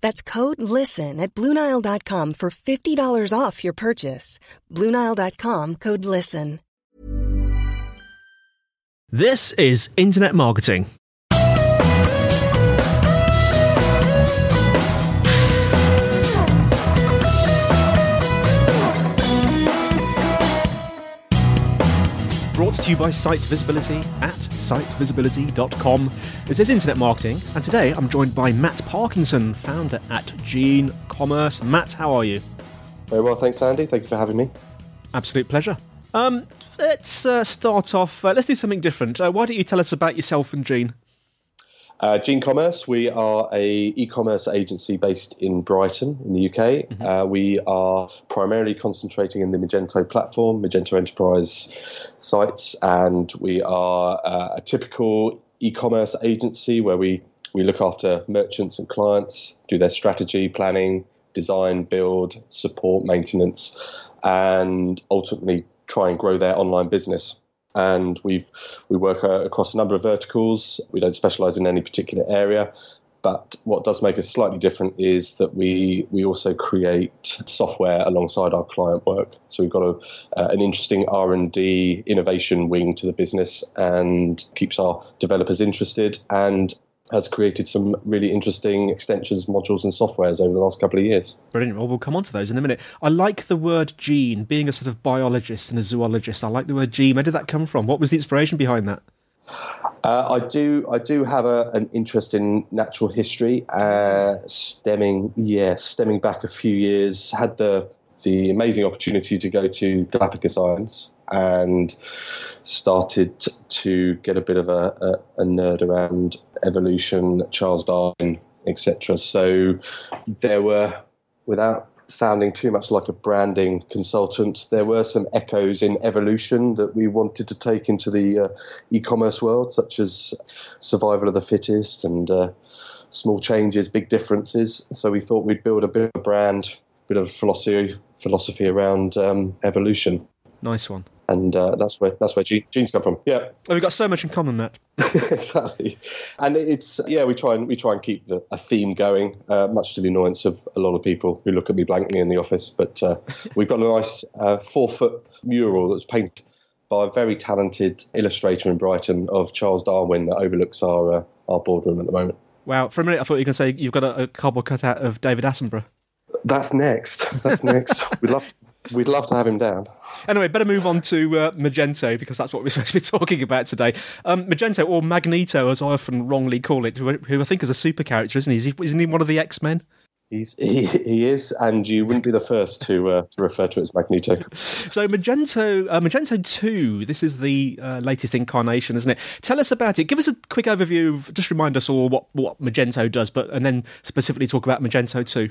That's code LISTEN at Bluenile.com for $50 off your purchase. Bluenile.com code LISTEN. This is Internet Marketing. Brought to you by Site Visibility at sitevisibility.com. This is Internet Marketing, and today I'm joined by Matt Parkinson, founder at Gene Commerce. Matt, how are you? Very well, thanks, Andy. Thank you for having me. Absolute pleasure. Um, let's uh, start off. Uh, let's do something different. Uh, why don't you tell us about yourself and Gene? Uh, Gene Commerce, we are a e-commerce agency based in Brighton in the UK. Mm-hmm. Uh, we are primarily concentrating in the Magento platform, Magento Enterprise sites, and we are uh, a typical e-commerce agency where we, we look after merchants and clients, do their strategy, planning, design, build, support, maintenance, and ultimately try and grow their online business and we've we work uh, across a number of verticals. We don't specialize in any particular area, but what does make us slightly different is that we we also create software alongside our client work. So we've got a, uh, an interesting R and D innovation wing to the business, and keeps our developers interested and has created some really interesting extensions, modules, and softwares over the last couple of years. Brilliant. Well, we'll come on to those in a minute. I like the word gene, being a sort of biologist and a zoologist. I like the word gene. Where did that come from? What was the inspiration behind that? Uh, I do. I do have a, an interest in natural history, uh, stemming, yeah, stemming back a few years. Had the the amazing opportunity to go to Galapagos Islands and started to get a bit of a, a, a nerd around evolution, Charles Darwin, etc. So there were, without sounding too much like a branding consultant, there were some echoes in evolution that we wanted to take into the uh, e-commerce world, such as survival of the fittest and uh, small changes, big differences. So we thought we'd build a bit of a brand, bit of philosophy philosophy around um, evolution. Nice one and uh, that's where that's where genes come from. Yeah, oh, we've got so much in common, Matt. exactly, and it's yeah, we try and we try and keep the, a theme going, uh, much to the annoyance of a lot of people who look at me blankly in the office. But uh, we've got a nice uh, four foot mural that's painted by a very talented illustrator in Brighton of Charles Darwin that overlooks our uh, our boardroom at the moment. Wow, for a minute I thought you were going to say you've got a, a cardboard cutout of David Attenborough. That's next. That's next. We'd love to, we'd love to have him down. Anyway, better move on to uh, Magento because that's what we're supposed to be talking about today. Um, Magento, or Magneto, as I often wrongly call it, who, who I think is a super character, isn't he? Is he isn't he one of the X Men? He's, he, he is, and you wouldn't be the first to uh, to refer to it as Magneto. So Magento, uh, Magento Two, this is the uh, latest incarnation, isn't it? Tell us about it. Give us a quick overview. Of, just remind us all what what Magento does, but and then specifically talk about Magento Two.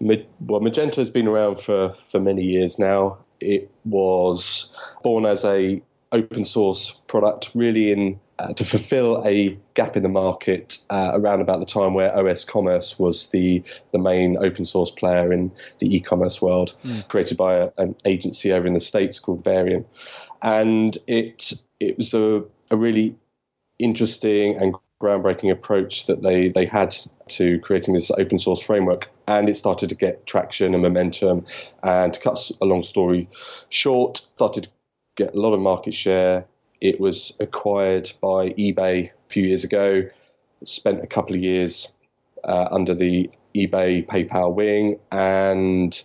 Well, Magento has been around for, for many years now. It was born as a open source product, really in uh, to fulfill a gap in the market uh, around about the time where osCommerce was the the main open source player in the e-commerce world, mm. created by a, an agency over in the states called Varien, and it it was a, a really interesting and groundbreaking approach that they, they had to creating this open source framework. And it started to get traction and momentum. And to cut a long story short, started to get a lot of market share. It was acquired by eBay a few years ago. Spent a couple of years uh, under the eBay PayPal wing and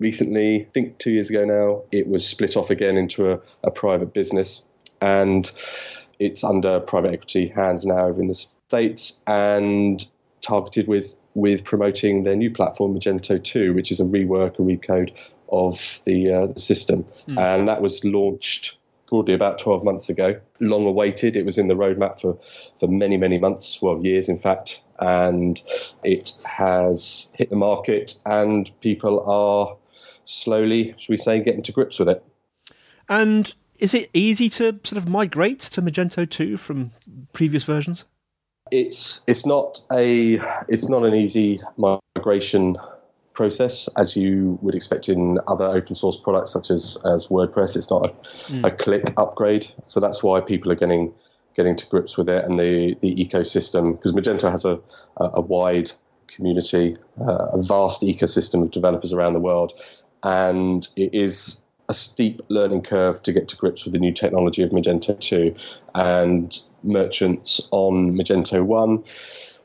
recently, I think two years ago now, it was split off again into a, a private business. And it's under private equity hands now over in the States and targeted with, with promoting their new platform, Magento 2, which is a rework, a recode of the, uh, the system. Mm. And that was launched broadly about 12 months ago. Long awaited. It was in the roadmap for, for many, many months, well, years in fact. And it has hit the market, and people are slowly, should we say, getting to grips with it. And is it easy to sort of migrate to Magento 2 from previous versions? It's it's not a it's not an easy migration process as you would expect in other open source products such as, as WordPress. It's not a, mm. a click upgrade, so that's why people are getting getting to grips with it and the the ecosystem because Magento has a a, a wide community, uh, a vast ecosystem of developers around the world, and it is a steep learning curve to get to grips with the new technology of Magento 2. And merchants on Magento 1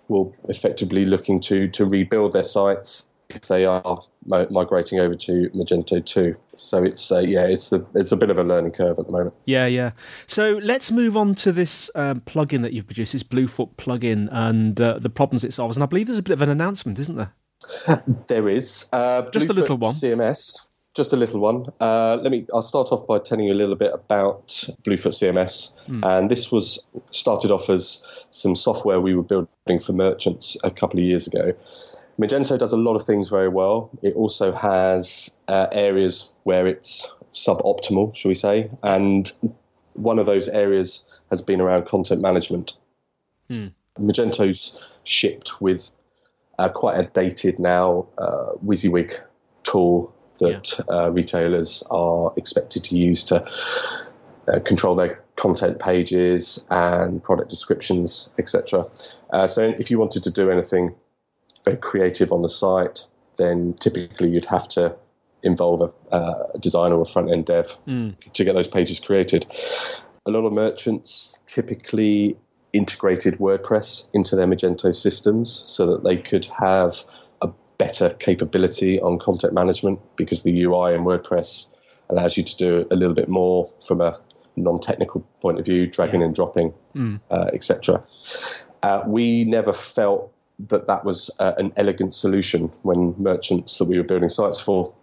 will effectively looking to to rebuild their sites if they are migrating over to Magento 2. So it's uh, yeah, it's the it's a bit of a learning curve at the moment. Yeah, yeah. So let's move on to this um, plugin that you've produced, this Bluefoot plugin, and uh, the problems it solves. And I believe there's a bit of an announcement, isn't there? there is uh, just Bluefoot a little one. CMS. Just a little one. Uh, let me. I'll start off by telling you a little bit about Bluefoot CMS. Mm. And this was started off as some software we were building for merchants a couple of years ago. Magento does a lot of things very well. It also has uh, areas where it's suboptimal, shall we say, and one of those areas has been around content management. Hmm. Magento's shipped with uh, quite a dated now uh, WYSIWYG tool that yeah. uh, retailers are expected to use to uh, control their content pages and product descriptions, etc. Uh, so, if you wanted to do anything very creative on the site, then typically you'd have to involve a, uh, a designer or front end dev mm. to get those pages created. A lot of merchants typically integrated WordPress into their Magento systems so that they could have better capability on content management because the UI in WordPress allows you to do a little bit more from a non-technical point of view, dragging and dropping, mm. uh, etc. Uh, we never felt that that was uh, an elegant solution when merchants that we were building sites for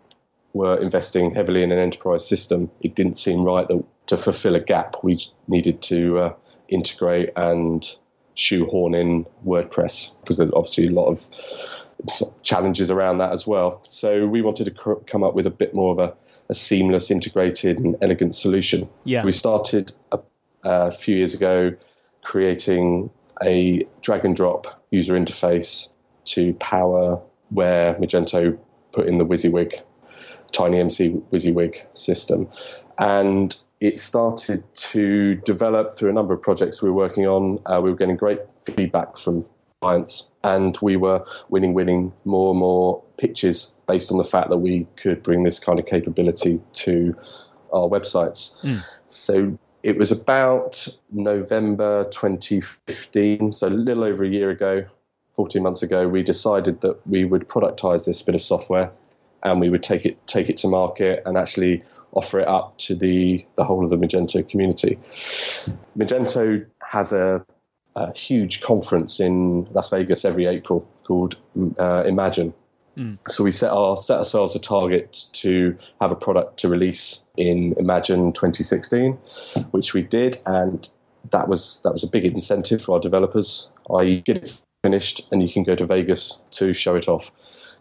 were investing heavily in an enterprise system. It didn't seem right that to fulfill a gap, we needed to uh, integrate and shoehorn in WordPress because there's obviously a lot of challenges around that as well. So we wanted to come up with a bit more of a, a seamless, integrated, and elegant solution. Yeah. We started a, a few years ago creating a drag and drop user interface to power where Magento put in the WYSIWYG, TinyMCE WYSIWYG system. And it started to develop through a number of projects we were working on. Uh, we were getting great feedback from clients, and we were winning, winning more and more pitches based on the fact that we could bring this kind of capability to our websites. Mm. So it was about November 2015, so a little over a year ago, 14 months ago, we decided that we would productize this bit of software and we would take it take it to market and actually offer it up to the, the whole of the Magento community. Magento has a, a huge conference in Las Vegas every April called uh, Imagine. Mm. So we set our set ourselves a target to have a product to release in Imagine 2016, which we did, and that was that was a big incentive for our developers. I get it finished, and you can go to Vegas to show it off.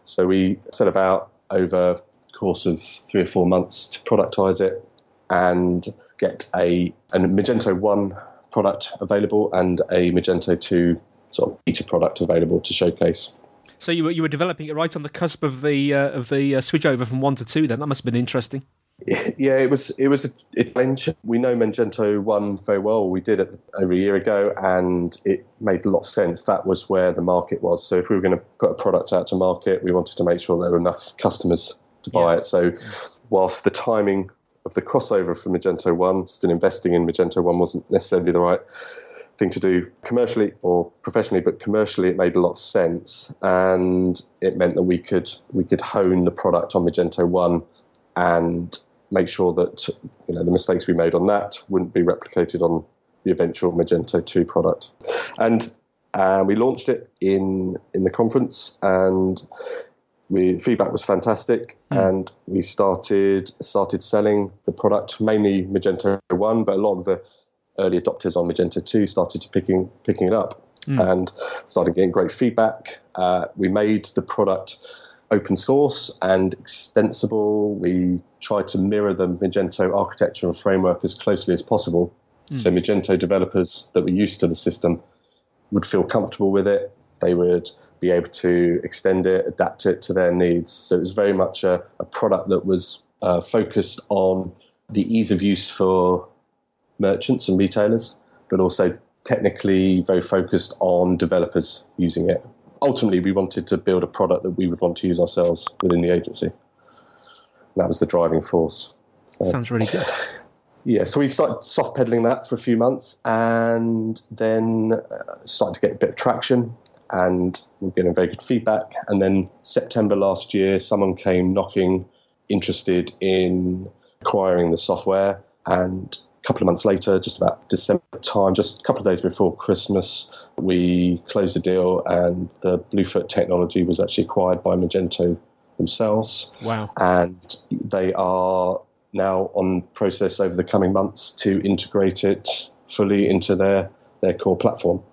So we set about over the course of three or four months to productize it and get a, a Magento 1 product available and a Magento 2 sort of beta product available to showcase. So you were you were developing it right on the cusp of the uh, of the uh, switch over from one to two. Then that must have been interesting. Yeah, it was it was a challenge. We know Magento one very well. We did it over a year ago, and it made a lot of sense. That was where the market was. So if we were going to put a product out to market, we wanted to make sure there were enough customers to buy yeah. it. So whilst the timing of the crossover from Magento one, still investing in Magento one wasn't necessarily the right thing to do commercially or professionally, but commercially it made a lot of sense, and it meant that we could we could hone the product on Magento One and make sure that you know the mistakes we made on that wouldn't be replicated on the eventual Magento 2 product. And uh, we launched it in in the conference, and we, feedback was fantastic. Mm. And we started started selling the product mainly Magento 1, but a lot of the early adopters on Magento 2 started to picking picking it up mm. and started getting great feedback. Uh, we made the product open source and extensible. We tried to mirror the Magento architecture and framework as closely as possible. Mm. So Magento developers that were used to the system would feel comfortable with it. They would be able to extend it, adapt it to their needs. So it was very much a, a product that was uh, focused on the ease of use for merchants and retailers, but also technically very focused on developers using it. Ultimately, we wanted to build a product that we would want to use ourselves within the agency. And that was the driving force. So, Sounds really good. Yeah, so we started soft pedaling that for a few months and then uh, started to get a bit of traction and we are getting very good feedback. And then September last year, someone came knocking, interested in acquiring the software. And a couple of months later, just about December time, just a couple of days before Christmas, we closed the deal and the Bluefoot technology was actually acquired by Magento themselves. Wow. And they are now on process over the coming months to integrate it fully into their, their core platform.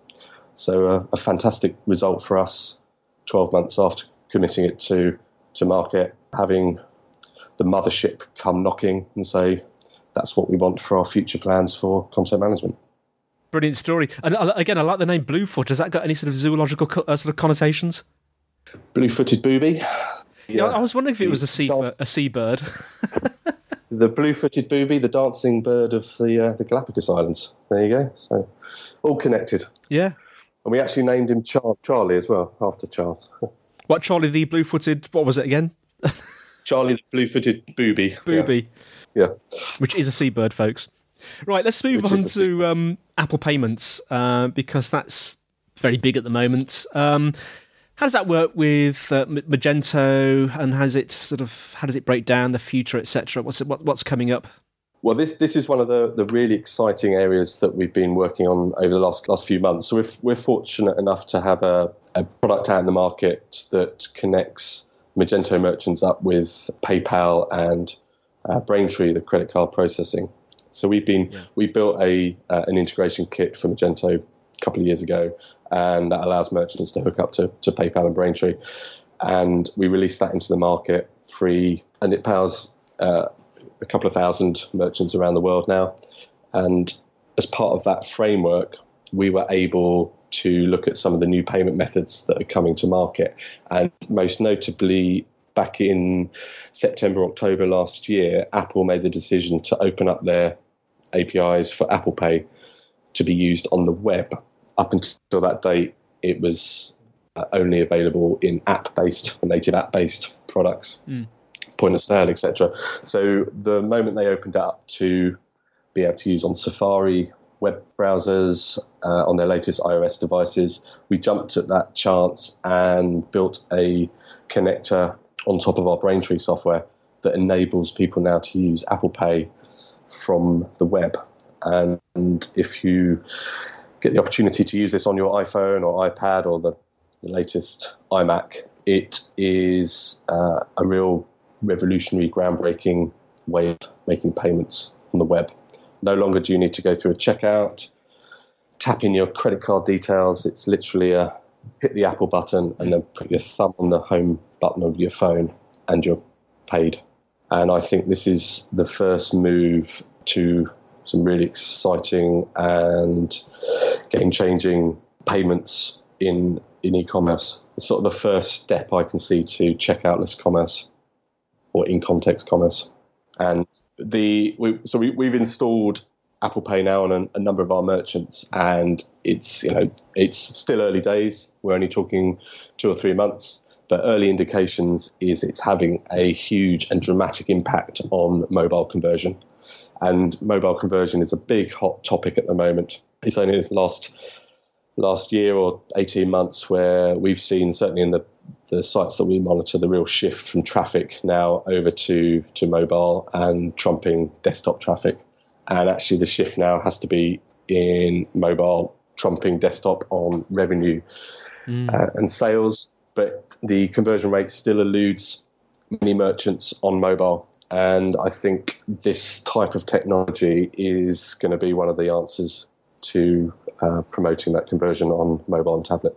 So uh, a fantastic result for us 12 months after committing it to, to market, having the mothership come knocking and say, that's what we want for our future plans for content management. Brilliant story. And uh, again, I like the name Bluefoot. Has that got any sort of zoological co- uh, sort of connotations? Blue-footed booby. Yeah, I was wondering if it was a sea a seabird. the blue-footed booby, the dancing bird of the uh, the Galapagos Islands. There you go. So all connected. Yeah. And we actually named him Char- Charlie as well after Charles. what Charlie the blue-footed? What was it again? Charlie the blue-footed booby. Booby. Yeah. yeah. Which is a seabird, folks. Right. Let's move Which on to um, Apple Payments uh, because that's very big at the moment. Um, how does that work with uh, Magento, and has it sort of how does it break down the future, etc.? What's what, what's coming up? Well, this this is one of the, the really exciting areas that we've been working on over the last last few months. So we're we're fortunate enough to have a, a product out in the market that connects Magento merchants up with PayPal and uh, Braintree, the credit card processing. So we've been yeah. we built a uh, an integration kit for Magento a couple of years ago, and that allows merchants to hook up to, to PayPal and Braintree. And we released that into the market free, and it powers uh, a couple of thousand merchants around the world now. And as part of that framework, we were able to look at some of the new payment methods that are coming to market. And most notably, back in September, October last year, Apple made the decision to open up their APIs for Apple Pay to be used on the web up until that date, it was uh, only available in app-based, native app-based products, mm. Point of sale, etc. So the moment they opened it up to be able to use on Safari web browsers uh, on their latest iOS devices, we jumped at that chance and built a connector on top of our Braintree software that enables people now to use Apple Pay from the web. And if you get the opportunity to use this on your iPhone or iPad or the, the latest iMac, it is uh, a real revolutionary, groundbreaking way of making payments on the web. No longer do you need to go through a checkout, tap in your credit card details. It's literally a hit the Apple button and then put your thumb on the home button of your phone and you're paid. And I think this is the first move to some really exciting and game changing payments in, in e commerce. It's sort of the first step I can see to checkoutless commerce or in context commerce. And the we, so we, we've installed Apple Pay now on a, a, number of our merchants, and it's you know it's still early days. We're only talking two or three months, but early indications is it's having a huge and dramatic impact on mobile conversion. And mobile conversion is a big hot topic at the moment. it's only last last year or 18 months where we've seen certainly in the the sites that we monitor the real shift from traffic now over to to mobile and trumping desktop traffic and actually the shift now has to be in mobile trumping desktop on revenue mm. uh, and sales but the conversion rate still eludes many merchants on mobile and I think this type of technology is going to be one of the answers to uh, promoting that conversion on mobile and tablet.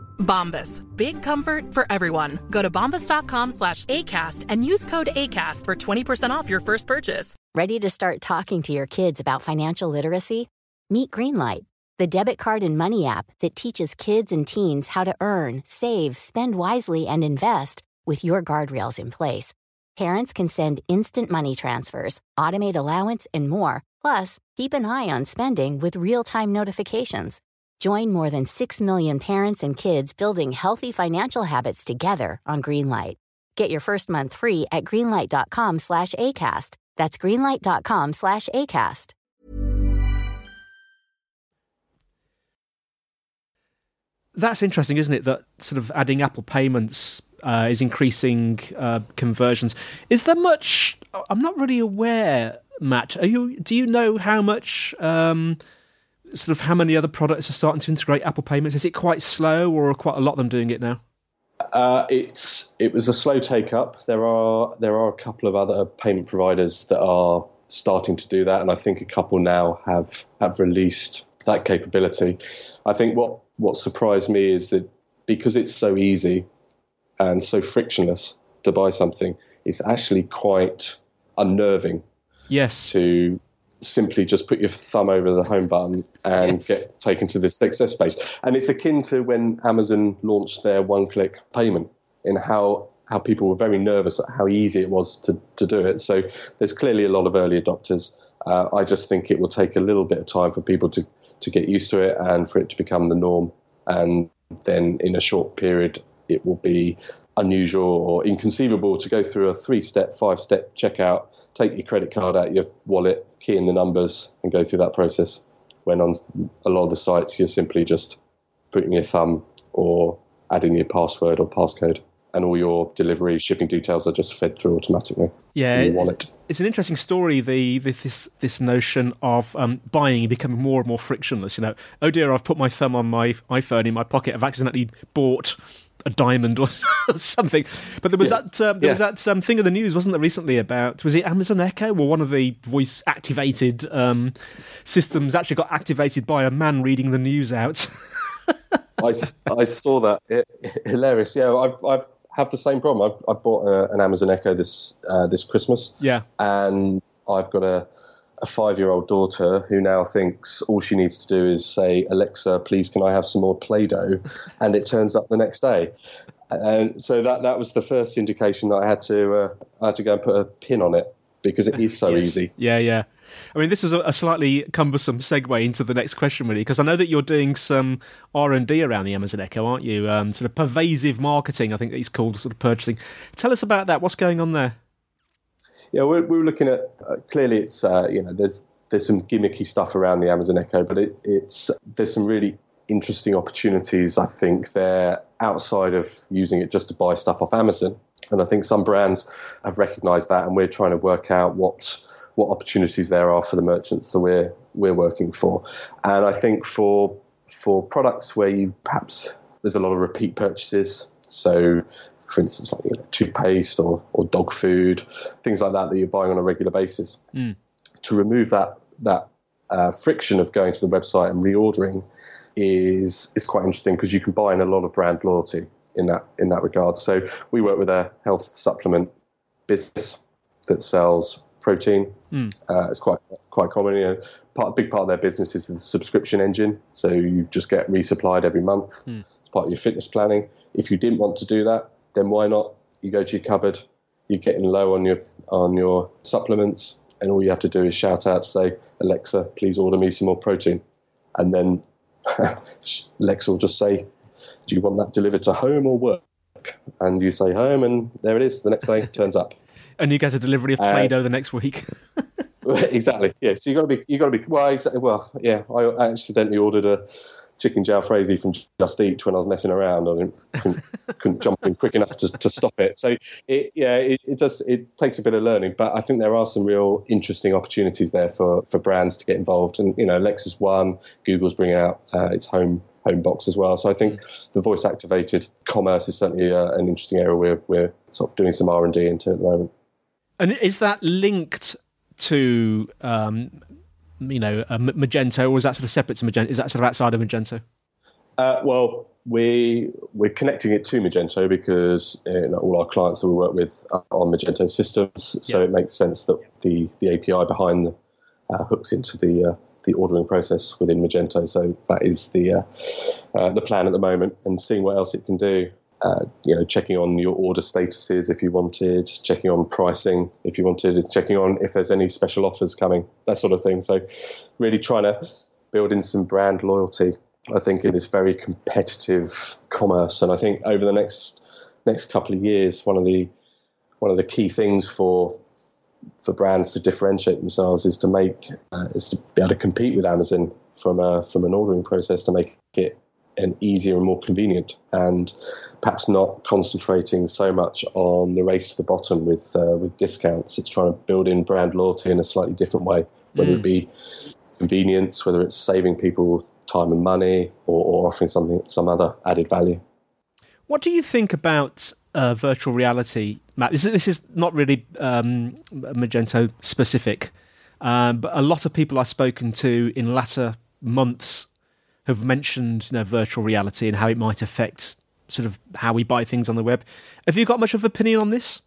Bombas. Big comfort for everyone. Go to bombas.com slash ACAST and use code ACAST for 20% off your first purchase. Ready to start talking to your kids about financial literacy? Meet Greenlight, the debit card and money app that teaches kids and teens how to earn, save, spend wisely, and invest with your guardrails in place. Parents can send instant money transfers, automate allowance, and more. Plus, keep an eye on spending with real time notifications. Join more than 6 million parents and kids building healthy financial habits together on Greenlight. Get your first month free at greenlight.com slash ACAST. That's greenlight.com slash ACAST. That's interesting, isn't it? That sort of adding Apple payments uh, is increasing uh, conversions. Is there much? I'm not really aware, Matt. Are you? Do you know how much? Um, sort of how many other products are starting to integrate Apple Payments? Is it quite slow, or are quite a lot of them doing it now? Uh, it's it was a slow take up. There are there are a couple of other payment providers that are starting to do that, and I think a couple now have have released that capability. I think what what surprised me is that because it's so easy and so frictionless to buy something, it's actually quite unnerving. Yes. To simply just put your thumb over the home button and yes. get taken to this success page. And it's akin to when Amazon launched their one click payment in how how people were very nervous at how easy it was to, to do it. So there's clearly a lot of early adopters. Uh, I just think it will take a little bit of time for people to, to get used to it and for it to become the norm. And then in a short period, it will be unusual or inconceivable to go through a three step, five step checkout, take your credit card out your wallet, key in the numbers, and go through that process. When on a lot of the sites, you're simply just putting your thumb or adding your password or passcode. And all your delivery shipping details are just fed through automatically. Yeah, it's, it's, an interesting story. The, this this notion of um, buying becoming more and more frictionless. You know, oh dear, I've put my thumb on my iPhone in my pocket. I've accidentally bought a diamond or something. But there was yeah. that um, there yes. was that um, thing in the news, wasn't there, recently about was it Amazon Echo or one of the voice activated um, systems actually got activated by a man reading the news out. I, I saw that it, hilarious. Yeah, I've I've have the same problem. I've, I've bought a, an Amazon Echo this uh, this Christmas. Yeah, and I've got a a five year old daughter who now thinks all she needs to do is say, Alexa, please, can I have some more Play Doh? And it turns up the next day. And so that, that was the first indication that I had to uh, I had to go and put a pin on it because it is so yes. easy. Yeah, yeah. I mean, this is a, slightly cumbersome segue into the next question, really, because I know that you're doing some R and D around the Amazon Echo, aren't you? Um, sort of pervasive marketing, I think it's called, sort of purchasing. Tell us about that. What's going on there? Yeah, we're, we're looking at uh, clearly it's uh, you know there's there's some gimmicky stuff around the Amazon Echo, but it, it's there's some really interesting opportunities. I think there outside of using it just to buy stuff off Amazon, and I think some brands have recognised that, and we're trying to work out what what opportunities there are for the merchants that we're we're working for. And I think for for products where you perhaps there's a lot of repeat purchases, So, for instance, like you know, toothpaste or, or dog food, things like that that you're buying on a regular basis. Mm. To remove that that uh, friction of going to the website and reordering is is quite interesting because you can buy in a lot of brand loyalty in that in that regard. So we work with a health supplement business that sells protein. Mm. Uh, it's quite quite common. You know, part a big part of their business is the subscription engine. So you just get resupplied every month. Mm. It's part of your fitness planning. If you didn't want to do that, then why not? You go to your cupboard. You're getting low on your on your supplements, and all you have to do is shout out, say, Alexa, please order me some more protein, and then Alexa will just say, do you want that delivered to home or work? And you say home, and there it is. The next day turns up. And you get a delivery of Uh, Play-Doh the next week. exactly. Yeah. So you got to be. You got to be. Well, exactly. Well, yeah. I accidentally ordered a chicken jalfrezi from Just Eat when I was messing around. I didn't, couldn't, couldn't jump in quick enough to, to stop it. So it, yeah, it, it does. It takes a bit of learning, but I think there are some real interesting opportunities there for for brands to get involved. And you know, Lexus One, Google's bringing out uh, its home home box as well. So I think the voice activated commerce is certainly uh, an interesting area we're we're sort of doing some R and D into at the moment. And is that linked to, um, you know, uh, Magento, or is that sort of separate to Magento? Is that sort of outside of Magento? Uh, well, we we're connecting it to Magento because you know, all our clients that we work with are on Magento systems, so Yeah. it makes sense that the the API behind the, uh, hooks into the uh, the ordering process within Magento. So that is the uh, uh, the plan at the moment, and seeing what else it can do. Uh, you know, checking on your order statuses if you wanted, checking on pricing if you wanted, checking on if there's any special offers coming, that sort of thing. So, really trying to build in some brand loyalty. I think in this very competitive commerce, and I think over the next next couple of years, one of the one of the key things for for brands to differentiate themselves is to make uh, is to be able to compete with Amazon from a from an ordering process to make it an easier and more convenient, and perhaps not concentrating so much on the race to the bottom with uh, with discounts. It's trying to build in brand loyalty in a slightly different way, whether it be convenience, whether it's saving people time and money, or, or offering something some other added value. What do you think about uh, virtual reality, Matt? This is, this is not really um, Magento specific, um, but a lot of people I've spoken to in latter months have mentioned you know, virtual reality and how it might affect sort of how we buy things on the web. Have you got much of an opinion on this?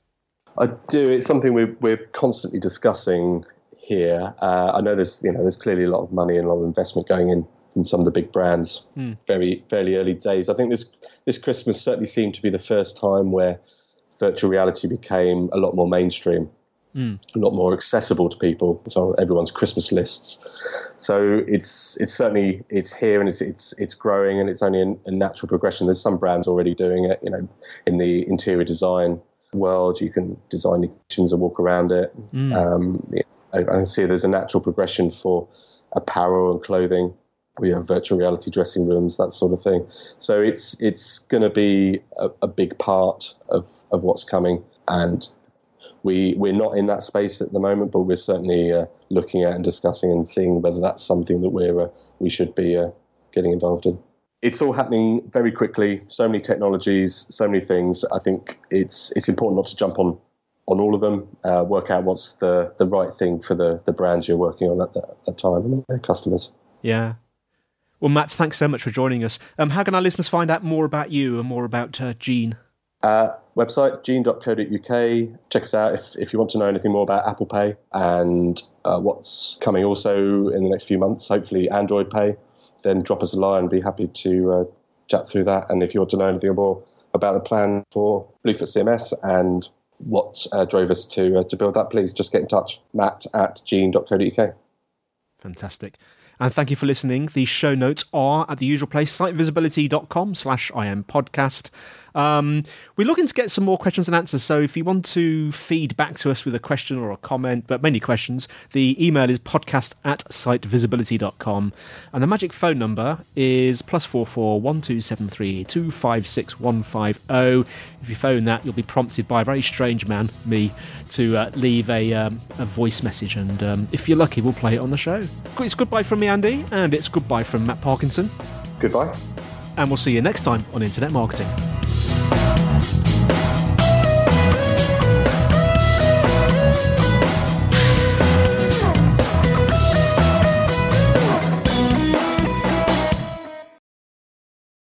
I do. It's something we're, we're constantly discussing here. Uh, I know there's you know there's clearly a lot of money and a lot of investment going in from some of the big brands. Very fairly early days. I think this this Christmas certainly seemed to be the first time where virtual reality became a lot more mainstream, a lot more accessible to people. It's on everyone's Christmas lists. So it's it's certainly it's here and it's it's it's growing and it's only a, a natural progression. There's some brands already doing it. You know, in the interior design world, you can design your kitchens and walk around it. Um, I, I can see there's a natural progression for apparel and clothing. We have virtual reality dressing rooms, that sort of thing. So it's it's going to be a, a big part of, of what's coming, and we we're not in that space at the moment, but we're certainly uh, looking at and discussing and seeing whether that's something that we're uh, we should be uh, getting involved in. It's all happening very quickly. So many technologies, so many things. I think it's it's important not to jump on on all of them. Uh, work out what's the the right thing for the the brands you're working on at that, time and their customers. Yeah. Well, Matt, thanks so much for joining us. Um, how can our listeners find out more about you and more about uh, Gene? Website gene.co.uk. Check us out if, if you want to know anything more about Apple Pay and uh, what's coming also in the next few months, hopefully Android Pay. Then drop us a line. Be happy to uh, chat through that. And if you want to know anything more about the plan for Bluefoot CMS and what uh, drove us to uh, to build that, please just get in touch. Matt at gene.co.uk. Fantastic. And thank you for listening. The show notes are at the usual place, sitevisibility.com slash IM podcast. Um, we're looking to get some more questions and answers. So if you want to feed back to us with a question or a comment, but many questions, the email is podcast at sitevisibility.com. And the magic phone number is plus four four one two seven three two five six one five zero. If you phone that, you'll be prompted by a very strange man, me, to uh, leave a, um, a voice message. And um, if you're lucky, we'll play it on the show. It's goodbye from me, Andy, and it's goodbye from Matt Parkinson. Goodbye. And we'll see you next time on Internet Marketing.